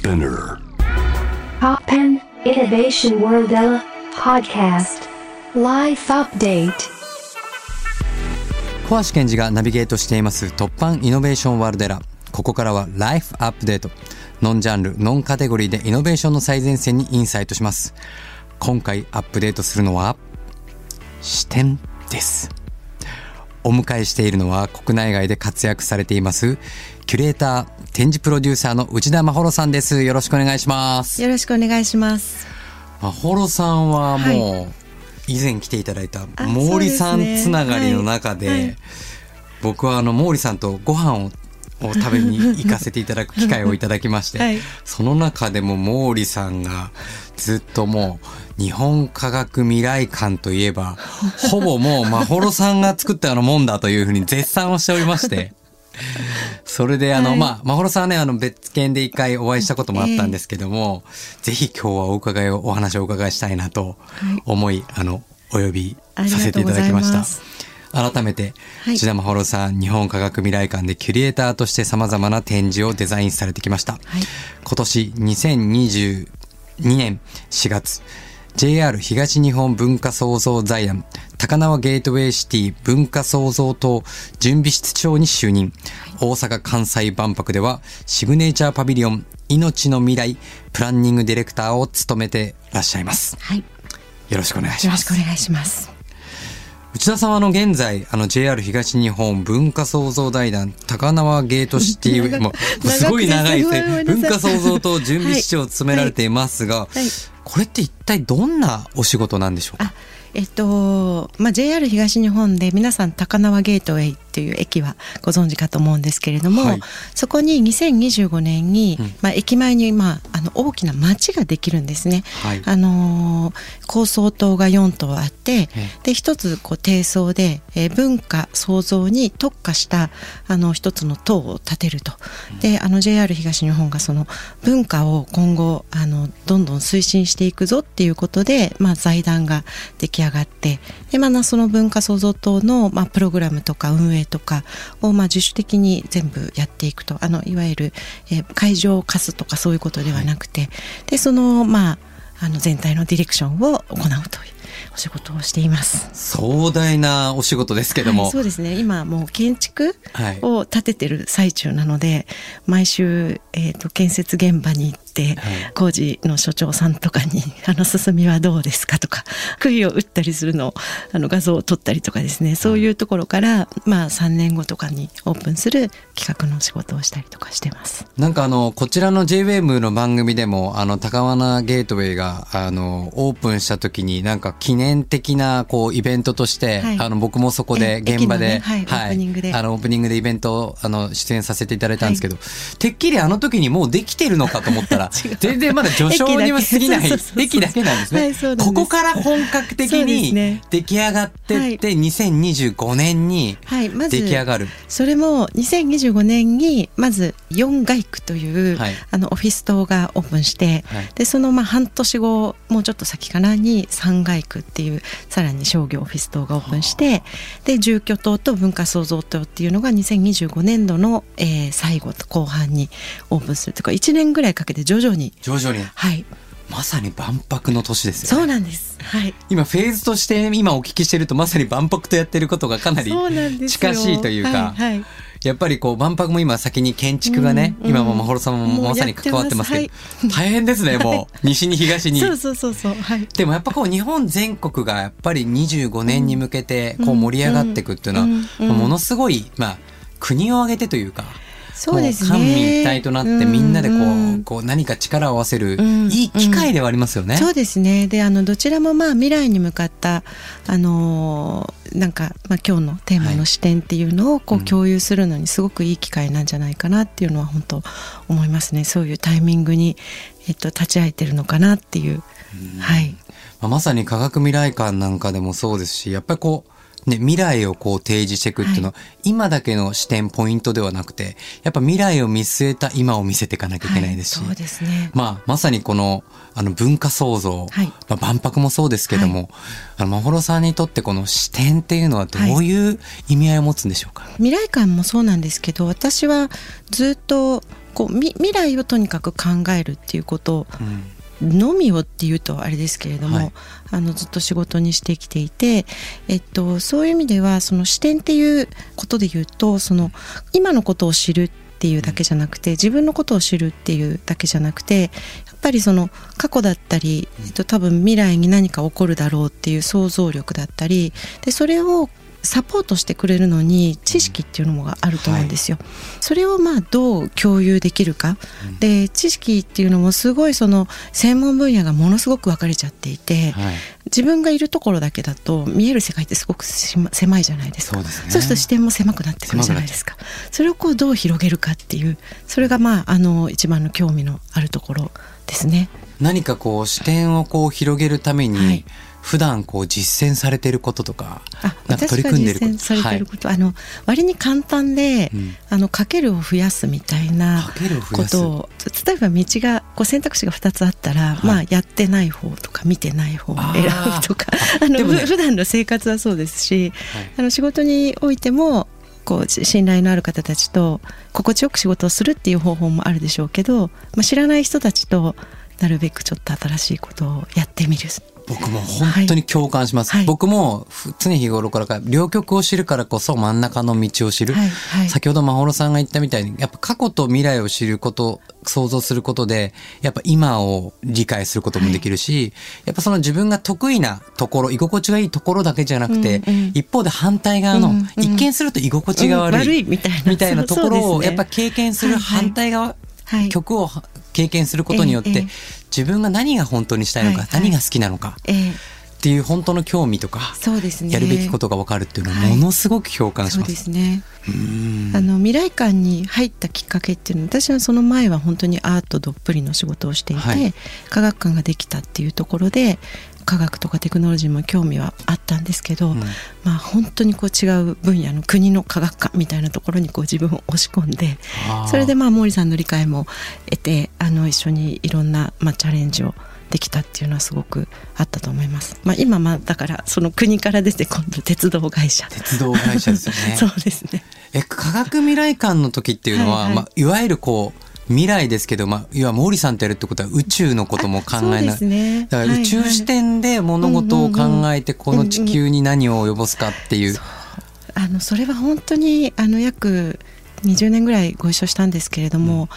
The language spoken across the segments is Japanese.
Spinner. Poppen Innovation World podcast. Life update. 小橋健二がナビゲートしています突破イノベーションワールドエラーここからはライフアップデートノンジャンルノンカテゴリーでイノベーションの最前線にインサイトします今回アップデートするのは視点ですお迎えしているのは国内外で活躍されていますキュレーター展示プロデューサーの内田真穂さんです。よろしくお願いします。よろしくお願いします。真穂さんはもう、は以前来ていただいたあ毛利さんつながりの中で、僕はあの毛利さんとご飯をを食べに行かせていただく機会をいただきまして、はい。その中でも毛利さんがずっともう日本科学未来館といえばほぼもう真幌さんが作ったようなもんだというふうに絶賛をしておりまして。それであの、はい。まあ、まほろさんはね、あの、別件で一回お会いしたこともあったんですけども、ぜひ今日はお伺いを、お話をお伺いしたいなと思い、あの、お呼びさせていただきました。改めて、はい。内田真幌さん、日本科学未来館でキュリエーターとして様々な展示をデザインされてきました。はい。今年2022年4月、JR 東日本文化創造財団高輪ゲートウェイシティ文化創造等準備室長に就任。大阪・関西万博ではシグネチャーパビリオン命の未来プランニングディレクターを務めてらっしゃいます。はい。よよろしくお願いしますろしくお。願いします。内田さんはあの現在あの JR 東日本文化創造財団高輪ゲートシティもうすごい長い文化創造と準備室長を務められていますが、はい。これって一体どんなお仕事なんでしょうか？あ、えっと、まあ、JR 東日本で皆さん高輪ゲートウェイっていう駅はご存知かと思うんですけれども、はい。そこに2025年に、うんまあ、駅前に、まあ、あの大きな街ができるんですね。はい。あのー高層棟が4棟あってで一つこう低層で、えー文化創造に特化したあの一つの塔を建てると、であの JR 東日本がその文化を今後あのどんどん推進していくぞっていうことで、まあ、財団が出来上がってで、まあ、その文化創造棟の、まあ、プログラムとか運営とかを、まあ、自主的に全部やっていくとあのいわゆる、えー会場を貸すとかそういうことではなくて、でそのまああの全体のディレクションを行うというお仕事をしています。壮大なお仕事ですけども、はい、そうですね。今もう建築はい。を建ててる最中なので毎週、えー、と建設現場に行って、はい工事の所長さんとかに「あの進みはどうですか?」とか 杭を打ったりするのをあの画像を撮ったりとかですね。そういうところから、まあ、3年後とかにオープンする企画の仕事をしたりとかしてます。なんかあのこちらの JWAVE の番組でもあの高輪ゲートウェイがあのオープンした時になんか記念的なこうイベントとして、はい。あの僕もそこでえ現場で、ねはい。オープニングで。あのオープニングでイベントをあの出演させていただいたんですけど、てっきりあの時にもうできてるのかと思ったら 違う。全然まだ序章にも過ぎない。駅だけなんですね、ここから本格的にね。出来上がってって、2025年に出来上がる、それも2025年にまず4街区という、はい。あのオフィス棟がオープンして、はい。でそのまあ半年後もうちょっと先かなに3街区っていうさらに商業オフィス棟がオープンしてで住居棟と文化創造棟っていうのが2025年度の、えー最後と後半にオープンするというか1年ぐらいかけて徐々に。徐々に。はい。まさに万博の年ですよね。そうなんです。はい。今フェーズとして今お聞きしてるとまさに万博とやってることがかなり近しいというかはいはい。やっぱりこう万博も今先に建築がね、うん。うん今もまほろさんもまさに関わってますけどやって大変ですねもう。西に東に。そうそうそうそう。はい。でもやっぱこう日本全国がやっぱり25年に向けてこう盛り上がっていくっていうのは、ものすごいまあ国を挙げてというかそうですね。も官民一体となってみんなでこう,、うんこう何か力を合わせる、うんいい機会ではありますよね。そうですね。であのどちらもまあ未来に向かったあのーなんか、まあ、今日のテーマの視点っていうのをこうんう共有するのにすごくいい機会なんじゃないかなっていうのは本当思いますね。そういうタイミングに、えっと、立ち会えてるのかなっていう、はい。まあまさに科学未来館なんかでもそうですしやっぱりこうね、未来をこう提示していくっていうのは、今だけの視点ポイントではなくてやっぱ未来を見据えた今を見せていかなきゃいけないですし、はいそうですね。まあ、まさにこのあの文化創造、はい。まあ、万博もそうですけども、あのまほろさんにとってこの視点っていうのはどうい。う意味合いを持つんでしょうか、未来館もそうなんですけど私はずっとこうみ未来をとにかく考えるっていうことのみをっていうとあれですけれども、はい。あのずっと仕事にしてきていて、えっと、そういう意味ではその視点っていうことで言うとその今のことを知るっていうだけじゃなくて自分のことを知るっていうだけじゃなくてやっぱりその過去だったり、えっと、多分未来に何か起こるだろうっていう想像力だったりでそれをサポートしてくれるのに知識っていうのもあると思うんですよ。それをまあどう共有できるか、で知識っていうのもすごいその専門分野がものすごく分かれちゃっていて、はい。自分がいるところだけだと見える世界ってすごく狭いじゃないですか。そうですね。そうすると視点も狭くなってくるじゃないですか。それをこうどう広げるかっていうそれがまああの一番の興味のあるところですね。何かこう視点をこう広げるために、はい普段こう実践されてることとかあなんか取り組んでること。実践されてること、あの割に簡単で、うん。あのかけるを増やすみたいなことを例えば道がこう選択肢が2つあったら、はい。まあやってない方とか見てない方をあ選ーぶとか あのね。ふ普段の生活はそうですしはい。あの仕事においてもこうし信頼のある方たちと心地よく仕事をするっていう方法もあるでしょうけど、まあ、知らない人たちとなるべくちょっと新しいことをやってみる。僕も本当に共感します、はい。僕もふ常日頃からか両極を知るからこそ真ん中の道を知る、はい。はい。先ほどまほろさんが言ったみたいにやっぱ過去と未来を知ること想像することでやっぱ今を理解することもできるし、やっぱその自分が得意なところ居心地がいいところだけじゃなくて、うんうん一方で反対側の、うんうん。一見すると居心地が悪い,、うん。悪いみたいな。みたいなところをやっぱ経験するはいはい。反対側、はい。曲を経験することによって、自分が何が本当にしたいのか、はいはい。何が好きなのかええ。っていう本当の興味とか、そうですね。やるべきことが分かるっていうのははい。ものすごく共感しそうます。ですね。うん。あの未来館に入ったきっかけっていうのは私はその前は本当にアートどっぷりの仕事をしていて、はい。科学館ができたっていうところで科学とかテクノロジーも興味はあったんですけど、うんまあ本当にこう違う分野の国の科学館みたいなところにこう自分を押し込んでそれでまあ毛利さんの理解も得てあの一緒にいろんな、まあ、チャレンジをできたっていうのはすごくあったと思います。まあ、今まあだからその国から出て今度鉄道会社鉄道会社ですよね。そうですね。え科学未来館の時っていうのは、はいはいまあ、いわゆるこう未来ですけど、まあ、いわ毛利さんとやるってことは宇宙のことも考えなね。だから宇宙視点で物事を考えてこの地球に何を及ぼすかっていう。あのそれは本当にあの約20年ぐらいご一緒したんですけれども、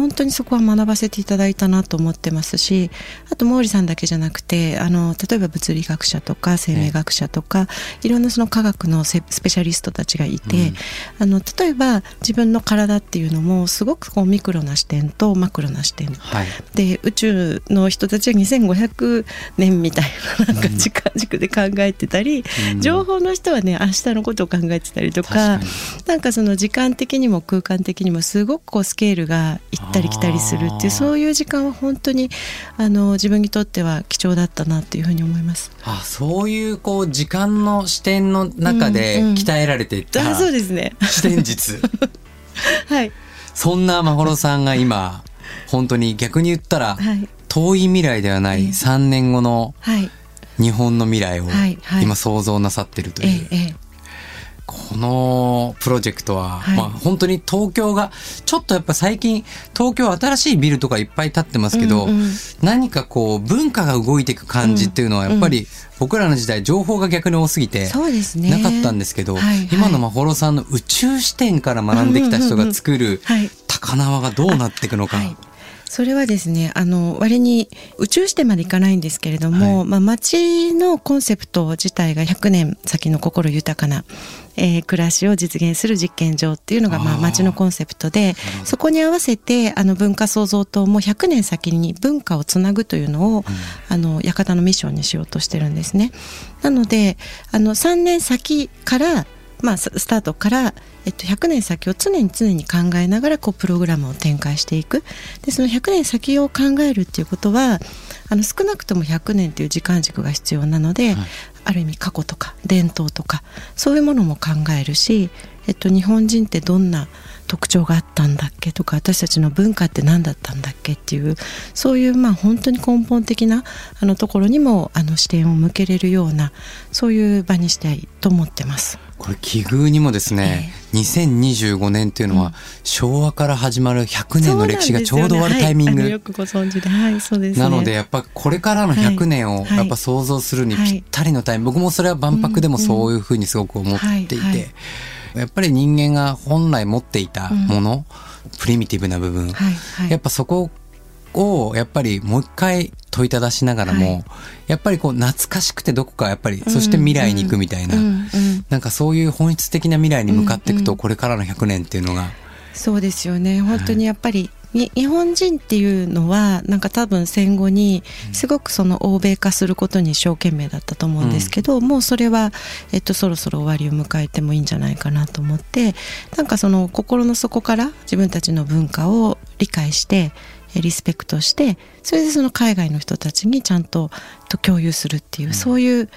本当にそこは学ばせていただいたなと思ってますしあと毛利さんだけじゃなくてあの例えば物理学者とか生命学者とか、いろんなその科学のセスペシャリストたちがいて、うん。あの例えば自分の体っていうのもすごくこうミクロな視点とマクロな視点。はい。で宇宙の人たちは2500年みたいななんか時間軸で考えてたり、うん。情報の人はね明日のことを考えてたりとか確かに。なんかその時間的にも空間的にもすごくこうスケールが行ったり来たりするっていうそういう時間は本当にあの自分にとっては貴重だったなというふうに思います。あそういうこう時間の視点の中でうんうん鍛えられていったあそうですね。視点術。はい。そんなまほろさんが今本当に逆に言ったらはい。遠い未来ではないええ。3年後のはい。日本の未来をはい。はい。今想像なさってるという、ええええこのプロジェクトは、はい。まあ本当に東京がちょっとやっぱ最近東京新しいビルとかいっぱい建ってますけど、うんうん。何かこう文化が動いていく感じっていうのはやっぱり僕らの時代情報が逆に多すぎて。なかったんですけど、はいはい。今のまほろさんの宇宙視点から学んできた人が作る はい。高輪がどうなっていくのか。はい、それはですねあの割に宇宙視点までいかないんですけれども、はい。まあ、街のコンセプト自体が100年先の心豊かな、えー暮らしを実現する実験場っていうのがまああー街のコンセプトでそこに合わせてあの文化創造棟も100年先に文化をつなぐというのを、あの館のミッションにしようとしてるんですね。なのであの3年先からまあ、ススタートから、えっと、100年先を常に常に考えながらこうプログラムを展開していく。でその100年先を考えるっていうことはあの少なくとも100年という時間軸が必要なので、はいある意味過去とか伝統とかそういうものも考えるし、えっと、日本人ってどんな特徴があったんだっけとか私たちの文化って何だったんだっけっていうそういうまあ本当に根本的なあのところにもあの視点を向けれるようなそういう場にしたいと思ってます。これ奇遇にもですね、えー、2025年っていうのは、昭和から始まる100年の歴史がちょうど終わるタイミング、ねはい、よくご存知で、はい、そうです、ね、なのでやっぱこれからの100年をやっぱ想像するにぴったりのタイミング、僕もそれは万博でもそういうふうにすごく思っていて、やっぱり人間が本来持っていたもの、うん、プリミティブな部分、はいはい、やっぱそこをやっぱりもう一回問いただしながらも、はい、やっぱりこう懐かしくてどこかやっぱり、そして未来に行くみたいな、うんうん、なんかそういう本質的な未来に向かっていくと、これからの100年っていうのが。そうですよね。本当にやっぱり、日本人っていうのはなんか多分戦後にすごくその欧米化することに一生懸命だったと思うんですけど、うん、もうそれは、えっと、そろそろ終わりを迎えてもいいんじゃないかなと思ってなんかその心の底から自分たちの文化を理解してリスペクトしてそれでその海外の人たちにちゃんとと共有するっていう、うん、そういう、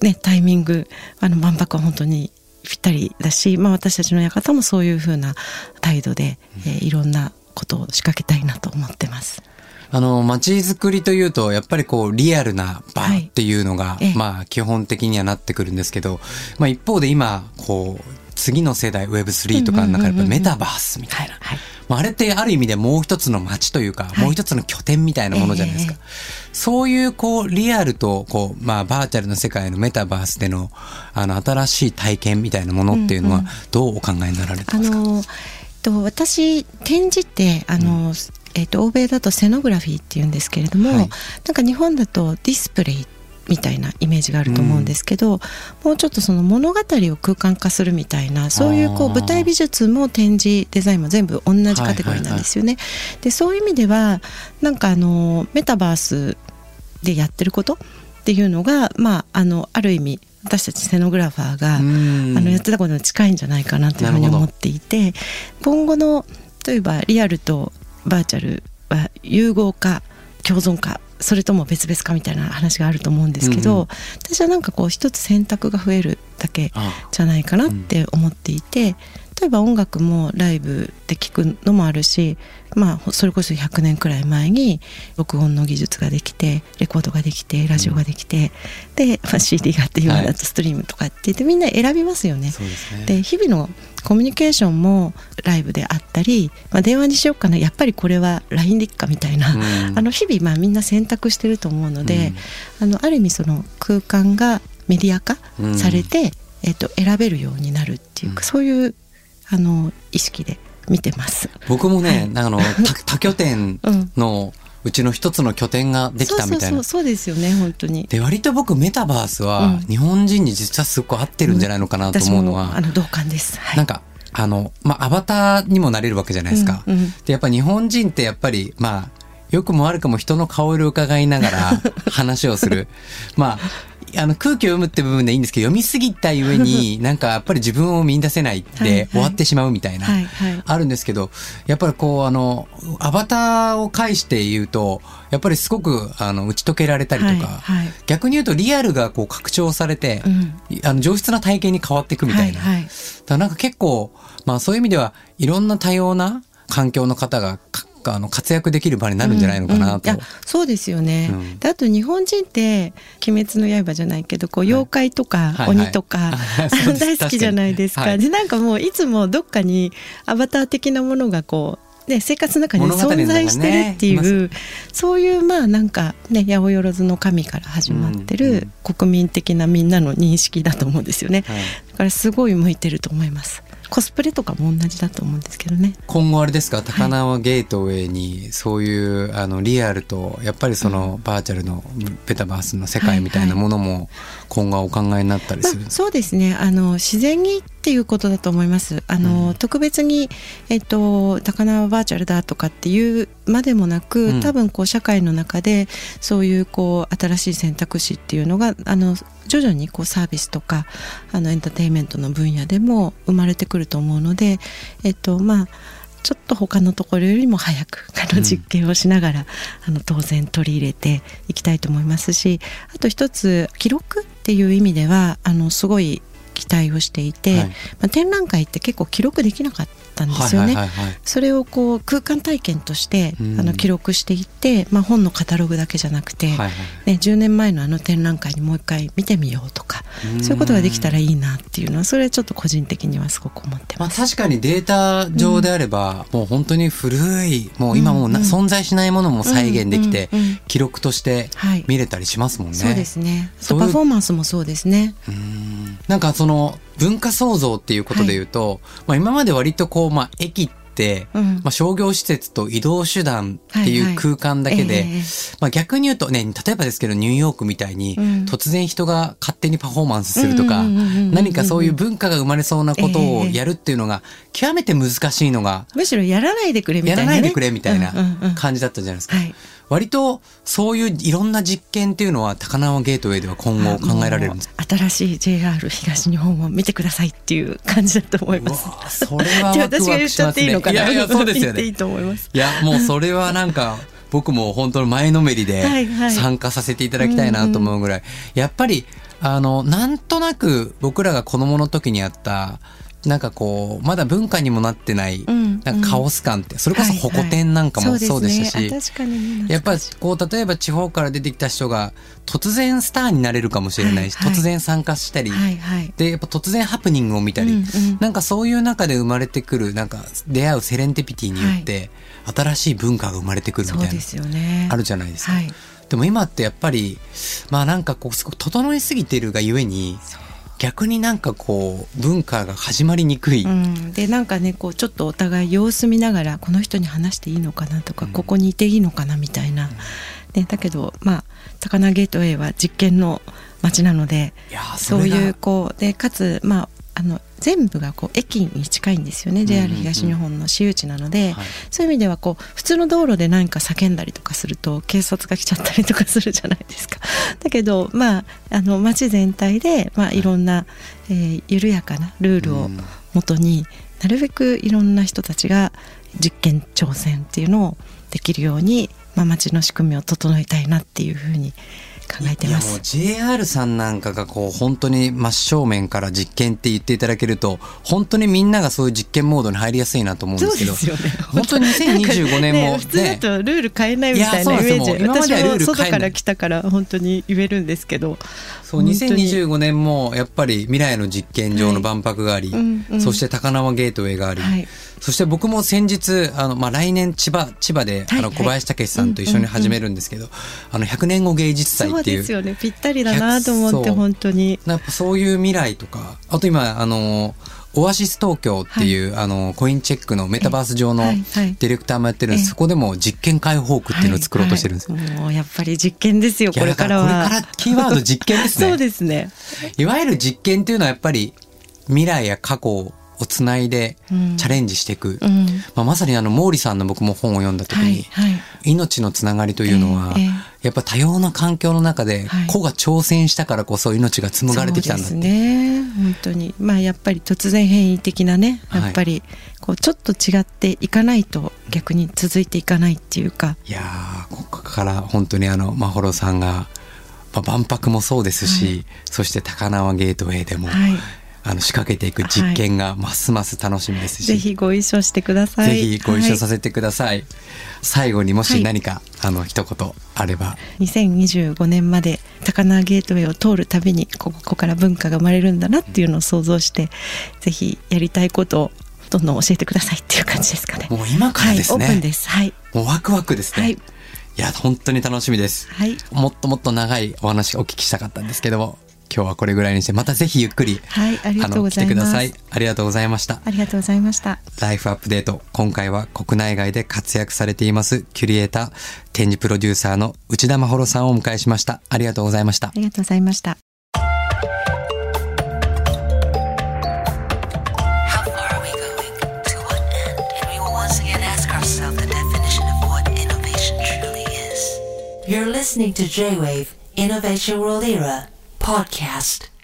ね、タイミングあの万博は本当にぴったりだし、まあ、私たちの館もそういうふうな態度で、えー、いろんなことを仕掛けたいなと思ってます。あの街づくりというとやっぱりこうリアルな場っていうのが、はい、まあ基本的にはなってくるんですけど、まあ、一方で今こう次の世代 Web3 とかの中でやっぱメタバースみたいな、まあ、あれってある意味でもう一つの街というか、もう一つの拠点みたいなものじゃないですか、えー、そういうこうリアルとこう、まあ、バーチャルの世界のメタバースでのあの新しい体験みたいなものっていうのはどうお考えになられてますか、うんうん、と私展示ってあの、うん、えーと、欧米だとセノグラフィーっていうんですけれども、はい、なんか日本だとディスプレイみたいなイメージがあると思うんですけど、うん、もうちょっとその物語を空間化するみたいなそういうこう舞台美術も展示デザインも全部同じカテゴリーなんですよね。でそういう意味ではなんかあのメタバースでやってることっていうのが、まあ、あのある意味私たちセノグラファーがあのやってたことに近いんじゃないかなというふうに思っていて今後の例えばリアルとバーチャルは融合か共存かそれとも別々かみたいな話があると思うんですけど、うん、私はなんかこう一つ選択が増えるだけじゃないかなって思っていて、例えば音楽もライブで聴くのもあるし、まあ、それこそ100年くらい前に録音の技術ができてレコードができてラジオができて、うん、で、まあ、CD があって今だとストリームとかって言ってみんな選びますよね。で、ね、日々のコミュニケーションもライブであったり、まあ、電話にしようかなやっぱりこれは LINE でいくかみたいな、うん、あの日々まあみんな選択してると思うので、うん、あのある意味その空間がメディア化されて、えっと、選べるようになるっていうか、そういうあの意識で見てます。僕もね、はい、あの多 拠点の、うちの一つの拠点ができたみたいな。そうですよね、本当に。で、割と僕メタバースは日本人に実はすごく合ってるんじゃないのかなと思うのは。うん、あの、同感です。はい、なんか、あの、まあ、アバターにもなれるわけじゃないですか。うんうん、で、やっぱ日本人ってやっぱり、まあ、よくも悪くも人の顔色を伺いながら 話をする。まあ、あの空気を読むって部分でいいんですけど読みすぎたゆえに なんかやっぱり自分を見出せないで終わってしまうみたいな、あるんですけどやっぱりこうあのアバターを介して言うとやっぱりすごくあの打ち解けられたりとか、逆に言うとリアルがこう拡張されて、あの上質な体験に変わっていくみたいな、だなんか結構、まあ、そういう意味ではいろんな多様な環境の方がかあの活躍できる場になるんじゃないのかなと。うんうん、そうですよね、うん、であと日本人って「鬼滅の刃」じゃないけどこう妖怪とか鬼とか、はいはいはい、大好きじゃないですか。はい、でなんかもういつもどっかにアバター的なものがこうね、生活の中に存在してるっていう、ね、そういうまあなんかね八百万の神から始まってる国民的なみんなの認識だと思うんですよね、はい、だからすごい向いてると思いますコスプレとかも同じだと思うんですけどね。今後あれですか？高輪ゲートウェイにそういう、はい、あのリアルとやっぱりそのバーチャルのペタバースの世界みたいなものも今後お考えになったりする、まあ、そうですね。あの自然にっていうことだと思います。あの、うん、特別に、えっと、高輪バーチャルだとかっていうまでもなく、うん、多分こう社会の中でそういうこう新しい選択肢っていうのがあの徐々にこうサービスとかあのエンターテインメントの分野でも生まれてくると思うので、えっとまあ、ちょっと他のところよりも早くあの実験をしながら、うん、あの当然取り入れていきたいと思いますしあと一つ記録っていう意味ではあのすごい期待をしていて、はい。まあ、展覧会って結構記録できなかったんですよね。はいはいはいはいそれをこう空間体験としてうんあの記録していって、まあ、本のカタログだけじゃなくて、はいはいね、10年前のあの展覧会にもう一回見てみようとかうんそういうことができたらいいなっていうのはそれはちょっと個人的にはすごく思ってまあます。確かにデータ上であれば、もう本当に古い、もう今もうな、うんうん存在しないものも再現できて、うんうんうん記録としてはい見れたりしますもんね。そうですね。パフォーマンスもそうですね。うんなんかその文化創造っていうことで言うと、まあ今まで割とこう、まあ駅って、うん。まあ商業施設と移動手段ってはいはい。いう空間だけで、ええまあ逆に言うとね、例えばですけどニューヨークみたいに、うん。突然人が勝手にパフォーマンスするとか、何かそういう文化が生まれそうなことをやるっていうのが、極めて難しいのが、むしろやらないでくれみたいな、ね。やらないでくれみたいな感じだったじゃないですか。はい。割とそういういろんな実験っていうのは高輪ゲートウェイでは今後考えられるんです新しい JR 東日本を見てくださいっていう感じだと思います。それはでワク私が言っちゃ。っていいのかな？いやいや、そうですよね。言っていいと思います。いや、もうそれはなんか、僕も本当に前のめりで参加させていただきたいなと思うぐらい、やっぱり、あの、なんとなく僕らが子供の時にあった、なんかこう、まだ文化にもなってない、うんなんかカオス感って、それこそホコ天なんかもそうでしたし、やっぱりこう例えば地方から出てきた人が突然スターになれるかもしれないし、はいはい突然参加したり、はいはい。でやっぱ突然ハプニングを見たり、うんうんなんかそういう中で生まれてくるなんか出会うセレンティピティによって、新しい文化が生まれてくるみたいな。あるじゃないですか。はい。でも今ってやっぱりまあなんかこうすごく整いすぎてるがゆえに逆になんかこう文化が始まりにくい、うん、でなんかねこうちょっとお互い様子見ながらこの人に話していいのかなとか、うん。ここにいていいのかなみたいな、ね、だけどまあ高輪ゲートウェイは実験の街なのでそういうこうでかつまああの全部がこう駅に近いんですよね、JR 東日本の私有地なので、はい。そういう意味ではこう普通の道路で何か叫んだりとかすると警察が来ちゃったりとかするじゃないですか。だけどまああの街全体でまあい。ろんな、えー緩やかなルールをうん。もとになるべくいろんな人たちが実験挑戦っていうのをできるように、まあ、街の仕組みを整えたいなっていうふうに考えてます。JR さんなんかがこう本当に真正面から実験って言っていただけると本当にみんながそういう実験モードに入りやすいなと思うんですけどそうですよね。本当に2025年もね。普通だとルール変えないみたいなイメージ私も外から来たから本当に言えるんですけどそう本当に。2025年もやっぱり未来の実験場の万博があり、はいうんうん。そして高輪ゲートウェイがあり、はい。そして僕も先日あの、まあ、来年千葉千葉で、はいあの小林武史さんと一緒に始めるんですけど、あの100年後芸術祭そうっていう。ですよね。ぴったりだなと思ってそう。本当に。やっぱそういう未来とかあと今あのオアシス東京っていう、あのコインチェックのメタバース上のはい。はい。ディレクターもやってるんです、ええ。そこでも実験開放区っていうのを作ろうとしてるんです。よ。はい。はい。もうやっぱり実験ですよこれからは。これからキーワード実験ですね。そうですね。いわゆる実験っていうのはやっぱり未来や過去をつないでうん。チャレンジしていく。うん。まあ、まさにあの毛利さんの僕も本を読んだ時に、はいはい。命のつながりというのは、えええやっぱ多様な環境の中ではい。子が挑戦したからこそ命が紡がれてきたんだって。そうですね。本当に。まあやっぱり突然変異的なねはい。やっぱりこうちょっと違っていかないと逆に続いていかないっていうか。いやーここから本当にあのまほろさんが、まあ、万博もそうですし、そして高輪ゲートウェイでも、はいあの仕掛けていく実験がますます楽しみですし、ぜひご一緒してください。ぜひご一緒させせてください、最後にもし何か、あの一言あれば。2025年まで高輪ゲートウェイを通るたびにここから文化が生まれるんだなっていうのを想像してぜひやりたいことをどんどん教えてくださいっていう感じですかね。もう今からですね。はい、オープンですはいもうワクワクですね、はい。い、や本当に楽しみです。はい。もっともっと長いお話お聞きしたかったんですけども今日はこれぐらいにしてまたぜひゆっくり、はいありがとうございあの来てくだますさい。ありがとうございました。ありがとうございました。ライフアップデート。今回は国内外で活躍されていますキュリエーター展示プロデューサーの内田真穂さんをお迎えしました。ありがとうございました。ありがとうございました. You're listening to J-Wave Innovation World Era podcast.